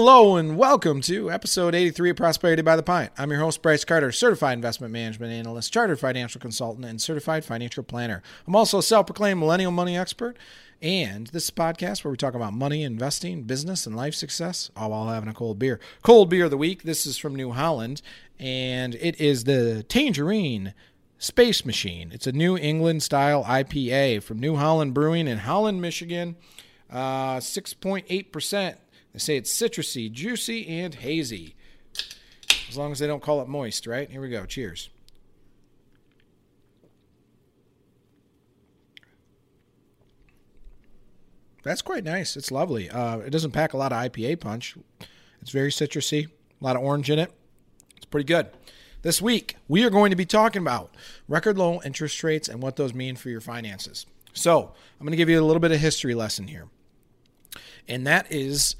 Hello and welcome to episode 83 of Prosperity by the Pint. I'm your host, Bryce Carter, certified investment management analyst, chartered financial consultant, and certified financial planner. I'm also a self proclaimed millennial money expert. And this podcast where we talk about money, investing, business, and life success, all while having a cold beer. Cold beer of the week. This is from New Holland, and it is the Tangerine Space Machine. It's a New England style IPA from New Holland Brewing in Holland, Michigan. Uh, 6.8%. They say it's citrusy, juicy, and hazy. As long as they don't call it moist, right? Here we go. Cheers. That's quite nice. It's lovely. Uh, it doesn't pack a lot of IPA punch. It's very citrusy, a lot of orange in it. It's pretty good. This week, we are going to be talking about record low interest rates and what those mean for your finances. So, I'm going to give you a little bit of history lesson here. And that is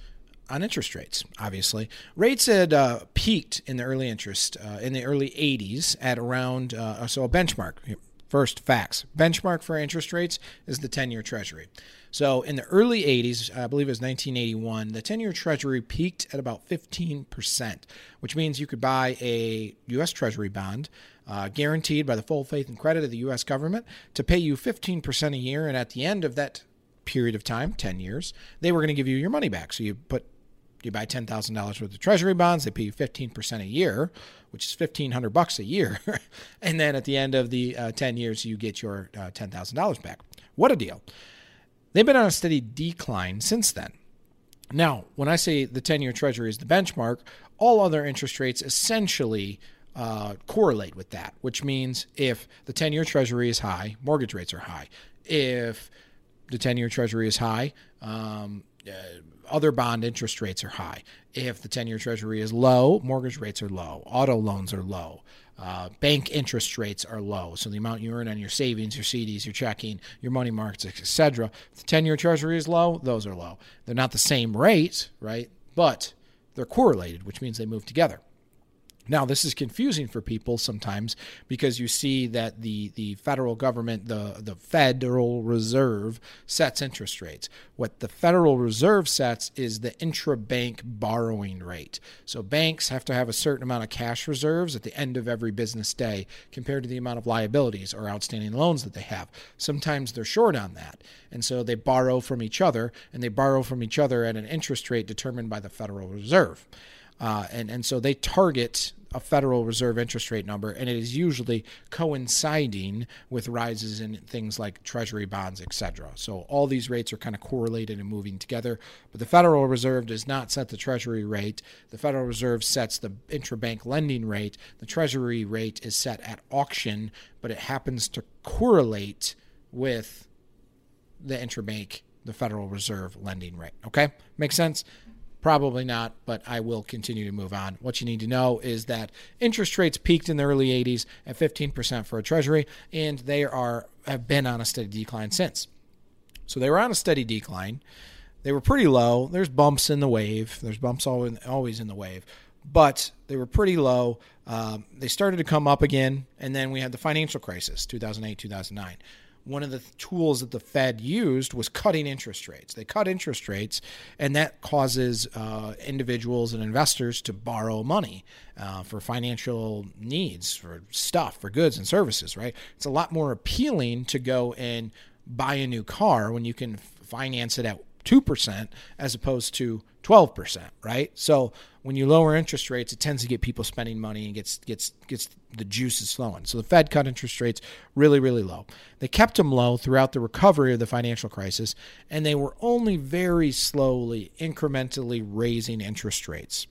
on interest rates, obviously. Rates had uh, peaked in the early interest, uh, in the early 80s at around, uh, so a benchmark. First, facts. Benchmark for interest rates is the 10 year Treasury. So in the early 80s, I believe it was 1981, the 10 year Treasury peaked at about 15%, which means you could buy a U.S. Treasury bond uh, guaranteed by the full faith and credit of the U.S. government to pay you 15% a year. And at the end of that period of time, 10 years, they were going to give you your money back. So you put you buy ten thousand dollars worth of treasury bonds. They pay you fifteen percent a year, which is fifteen hundred bucks a year, and then at the end of the uh, ten years, you get your uh, ten thousand dollars back. What a deal! They've been on a steady decline since then. Now, when I say the ten-year treasury is the benchmark, all other interest rates essentially uh, correlate with that, which means if the ten-year treasury is high, mortgage rates are high. If the 10 year treasury is high, um, other bond interest rates are high. If the 10 year treasury is low, mortgage rates are low, auto loans are low. Uh, bank interest rates are low, so the amount you earn on your savings, your CDs, your checking, your money markets, etc. If the ten-year Treasury is low; those are low. They're not the same rate, right? But they're correlated, which means they move together. Now, this is confusing for people sometimes because you see that the, the federal government, the, the Federal Reserve, sets interest rates. What the Federal Reserve sets is the intrabank borrowing rate. So banks have to have a certain amount of cash reserves at the end of every business day compared to the amount of liabilities or outstanding loans that they have. Sometimes they're short on that. And so they borrow from each other, and they borrow from each other at an interest rate determined by the Federal Reserve. Uh, and, and so they target a Federal Reserve interest rate number, and it is usually coinciding with rises in things like Treasury bonds, etc. So all these rates are kind of correlated and moving together. But the Federal Reserve does not set the Treasury rate. The Federal Reserve sets the intrabank lending rate. The Treasury rate is set at auction, but it happens to correlate with the intrabank, the Federal Reserve lending rate. Okay, makes sense. Probably not, but I will continue to move on. What you need to know is that interest rates peaked in the early 80s at 15% for a treasury, and they are have been on a steady decline since. So they were on a steady decline. They were pretty low. There's bumps in the wave. There's bumps always in the wave, but they were pretty low. Um, they started to come up again, and then we had the financial crisis, 2008, 2009 one of the tools that the Fed used was cutting interest rates. They cut interest rates, and that causes uh, individuals and investors to borrow money uh, for financial needs, for stuff, for goods and services, right? It's a lot more appealing to go and buy a new car when you can finance it at 2% as opposed to 12%, right? So when you lower interest rates, it tends to get people spending money and gets gets gets the juices flowing. So the Fed cut interest rates really really low. They kept them low throughout the recovery of the financial crisis, and they were only very slowly incrementally raising interest rates.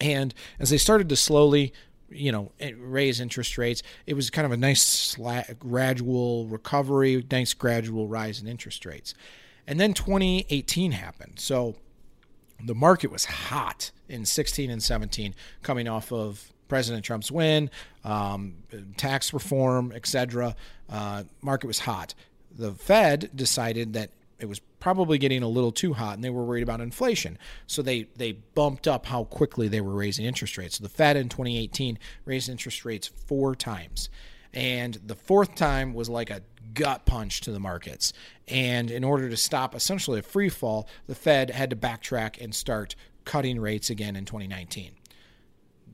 And as they started to slowly you know eh, raise interest rates it was kind of a nice gradual recovery nice gradual rise in interest rates and then 2018 happened. So the market was hot in 16 and 17, coming off of President Trump's win, um, tax reform, etc. Uh, market was hot. The Fed decided that it was probably getting a little too hot, and they were worried about inflation. So they they bumped up how quickly they were raising interest rates. So the Fed in 2018 raised interest rates four times. And the fourth time was like a gut punch to the markets. And in order to stop essentially a free fall, the Fed had to backtrack and start cutting rates again in 2019.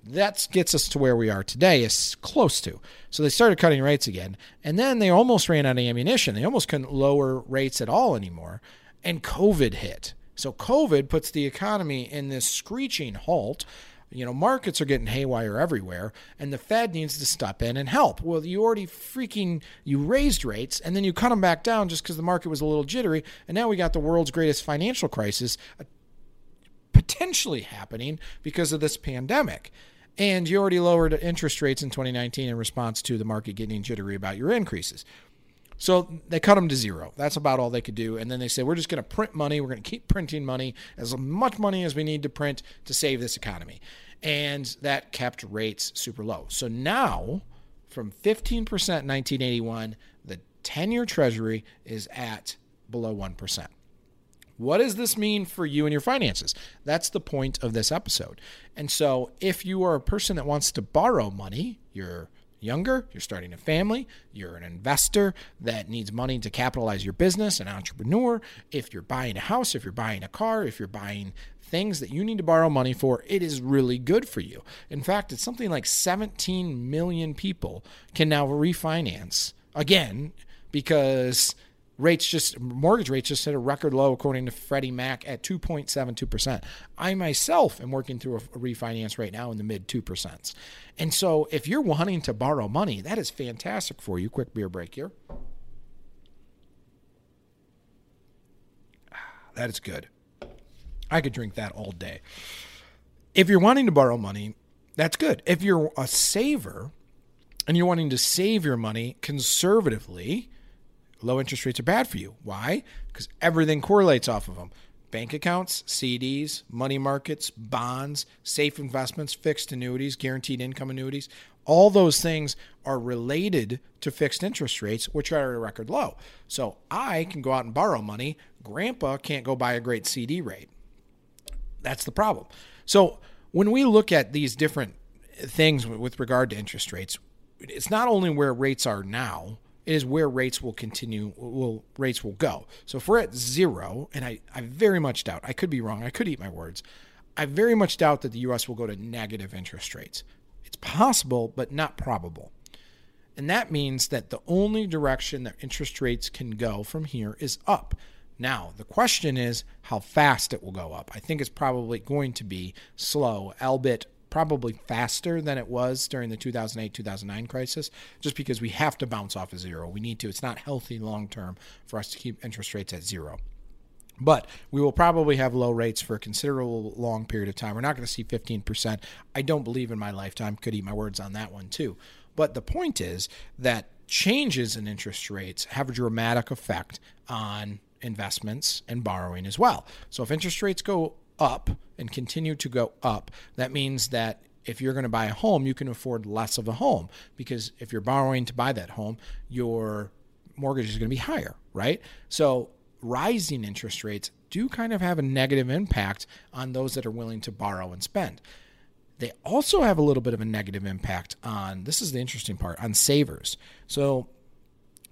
That gets us to where we are today, is close to. So they started cutting rates again, and then they almost ran out of ammunition. They almost couldn't lower rates at all anymore, and COVID hit. So COVID puts the economy in this screeching halt. You know, markets are getting haywire everywhere, and the Fed needs to step in and help. Well, you already freaking you raised rates, and then you cut them back down just because the market was a little jittery, and now we got the world's greatest financial crisis uh, potentially happening because of this pandemic. And you already lowered interest rates in 2019 in response to the market getting jittery about your increases. So they cut them to zero. That's about all they could do. And then they said, we're just going to print money. We're going to keep printing money, as much money as we need to print to save this economy. And that kept rates super low. So now, from 15% in 1981, the 10 year treasury is at below 1%. What does this mean for you and your finances? That's the point of this episode. And so, if you are a person that wants to borrow money, you're younger, you're starting a family, you're an investor that needs money to capitalize your business, an entrepreneur, if you're buying a house, if you're buying a car, if you're buying things that you need to borrow money for, it is really good for you. In fact, it's something like 17 million people can now refinance again because rates just mortgage rates just hit a record low according to Freddie Mac at 2.72%. I myself am working through a refinance right now in the mid 2%. And so if you're wanting to borrow money, that is fantastic for you. Quick beer break here. Ah, that is good. I could drink that all day. If you're wanting to borrow money, that's good. If you're a saver and you're wanting to save your money conservatively, Low interest rates are bad for you. Why? Because everything correlates off of them bank accounts, CDs, money markets, bonds, safe investments, fixed annuities, guaranteed income annuities. All those things are related to fixed interest rates, which are at a record low. So I can go out and borrow money. Grandpa can't go buy a great CD rate. That's the problem. So when we look at these different things with regard to interest rates, it's not only where rates are now is where rates will continue will rates will go. So if we're at zero, and I, I very much doubt, I could be wrong, I could eat my words. I very much doubt that the US will go to negative interest rates. It's possible, but not probable. And that means that the only direction that interest rates can go from here is up. Now, the question is how fast it will go up. I think it's probably going to be slow, albeit probably faster than it was during the 2008 2009 crisis, just because we have to bounce off of zero. We need to. It's not healthy long term for us to keep interest rates at zero. But we will probably have low rates for a considerable long period of time. We're not going to see 15%. I don't believe in my lifetime. Could eat my words on that one too. But the point is that changes in interest rates have a dramatic effect on investments and borrowing as well. So if interest rates go up and continue to go up, that means that if you're going to buy a home, you can afford less of a home because if you're borrowing to buy that home, your mortgage is going to be higher, right? So rising interest rates do kind of have a negative impact on those that are willing to borrow and spend. They also have a little bit of a negative impact on this is the interesting part on savers. So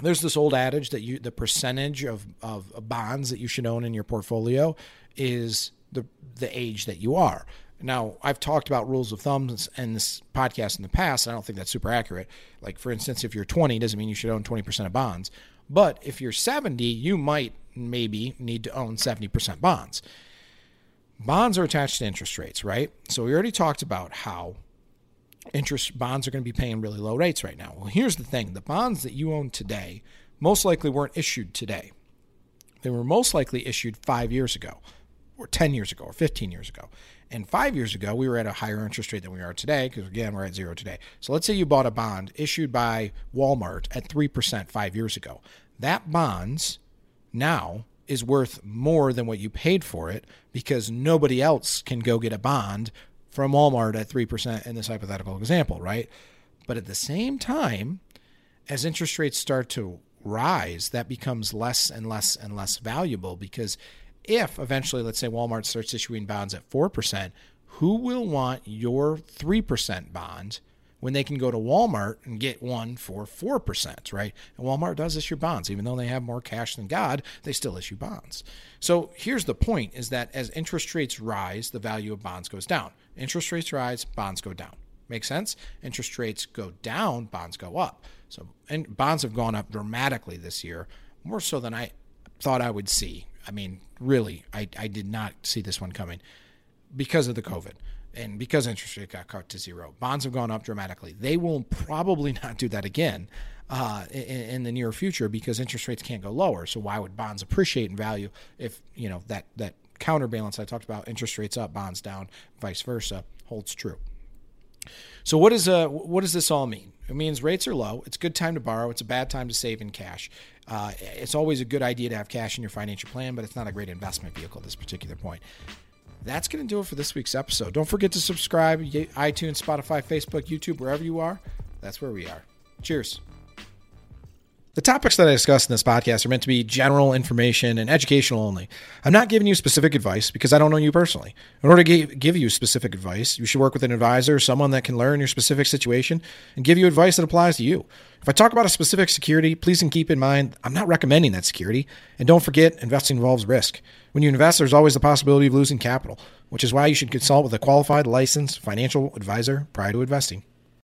there's this old adage that you the percentage of, of bonds that you should own in your portfolio is the the age that you are. Now, I've talked about rules of thumbs in this podcast in the past. I don't think that's super accurate. Like, for instance, if you're 20, doesn't mean you should own 20% of bonds. But if you're 70, you might maybe need to own 70% bonds. Bonds are attached to interest rates, right? So we already talked about how interest bonds are going to be paying really low rates right now. Well, here's the thing the bonds that you own today most likely weren't issued today, they were most likely issued five years ago or 10 years ago or 15 years ago. And five years ago, we were at a higher interest rate than we are today because, again, we're at zero today. So let's say you bought a bond issued by Walmart at 3% five years ago. That bonds now is worth more than what you paid for it because nobody else can go get a bond from Walmart at 3% in this hypothetical example, right? But at the same time, as interest rates start to rise, that becomes less and less and less valuable because if eventually, let's say Walmart starts issuing bonds at 4%, who will want your 3% bond when they can go to Walmart and get one for 4%, right? And Walmart does issue bonds. Even though they have more cash than God, they still issue bonds. So here's the point is that as interest rates rise, the value of bonds goes down. Interest rates rise, bonds go down. Make sense? Interest rates go down, bonds go up. So and bonds have gone up dramatically this year, more so than I thought I would see. I mean, really, I, I did not see this one coming because of the COVID and because interest rate got cut to zero. Bonds have gone up dramatically. They will probably not do that again uh, in, in, the near future because interest rates can't go lower. So why would bonds appreciate in value if you know that that counterbalance I talked about, interest rates up, bonds down, vice versa, holds true. So what is uh what does this all mean? It means rates are low. It's a good time to borrow. It's a bad time to save in cash. Uh, it's always a good idea to have cash in your financial plan, but it's not a great investment vehicle at this particular point. That's going to do it for this week's episode. Don't forget to subscribe, iTunes, Spotify, Facebook, YouTube, wherever you are. That's where we are. Cheers. The topics that I discuss in this podcast are meant to be general information and educational only. I'm not giving you specific advice because I don't know you personally. In order to give you specific advice, you should work with an advisor, someone that can learn your specific situation and give you advice that applies to you. If I talk about a specific security, please keep in mind I'm not recommending that security. And don't forget, investing involves risk. When you invest, there's always the possibility of losing capital, which is why you should consult with a qualified, licensed financial advisor prior to investing.